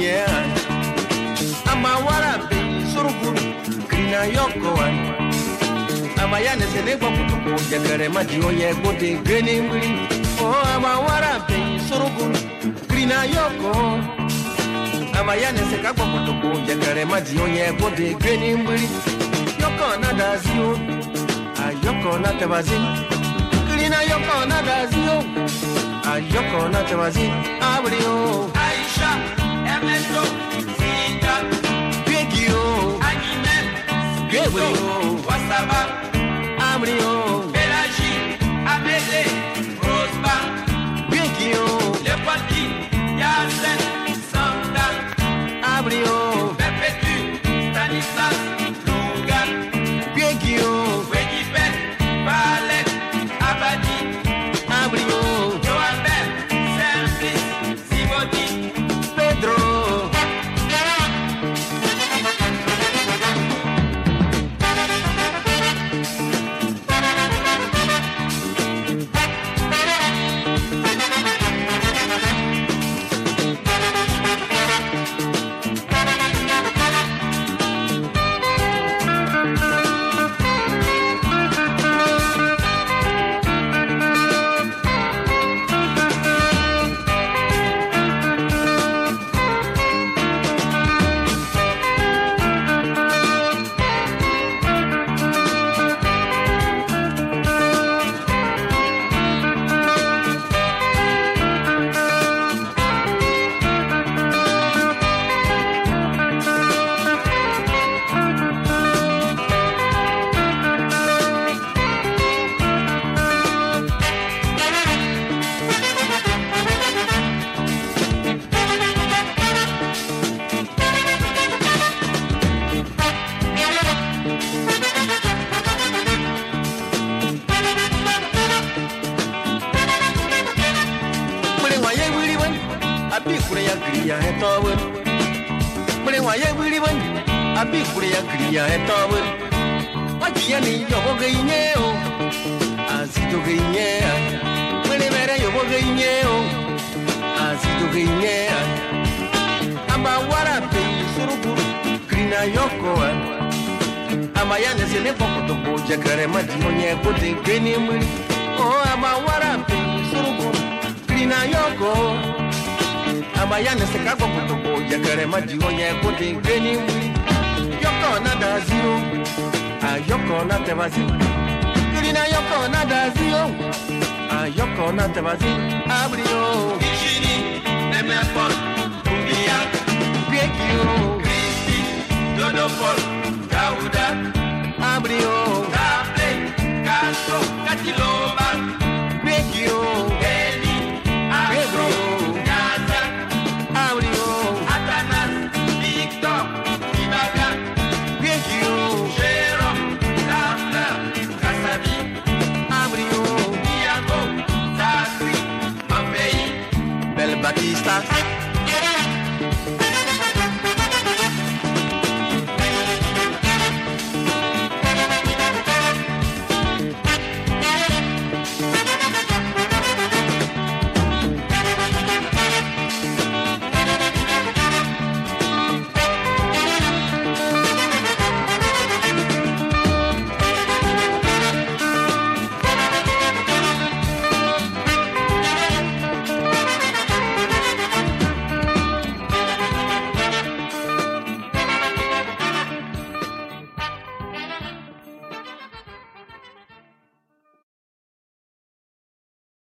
gaine. Ama wara be surugun, krina yoko wan. Ama ya ne se ne kwa kutuko, jakare maji oye bote gani mbiri. Oh, ama wara be surugun, krina yoko. Ama ya ne se kakwa kutuko, jakare maji oye bote gani mbiri. Yoko na dazio, ayoko na tabazi. Krina yoko na dazio, ayoko na tabazi. Abrio, Aisha, Ernesto, hetawul Mure wa ye wili wan abi kure ya kriya hetawul Waji ya ni yo boga inye o Azito ga inye Mure mere yo boga inye o Azito ga inye Amba wara pe surubu krina yoko Ama ya ne sele foko to bo jakare ma di onye kote keni muri O ama Ama ya ne se kako to bo jakare ma di onye kote keni muri Yoko na da zio A yoko na te vazi Krina yoko na da zio A yoko na te vazi Abrio Kishini Neme pon Kumbia Piekio Kristi Dodo pol Kauda. Abrio Kable Castro Katiloba Piekio Eli stars.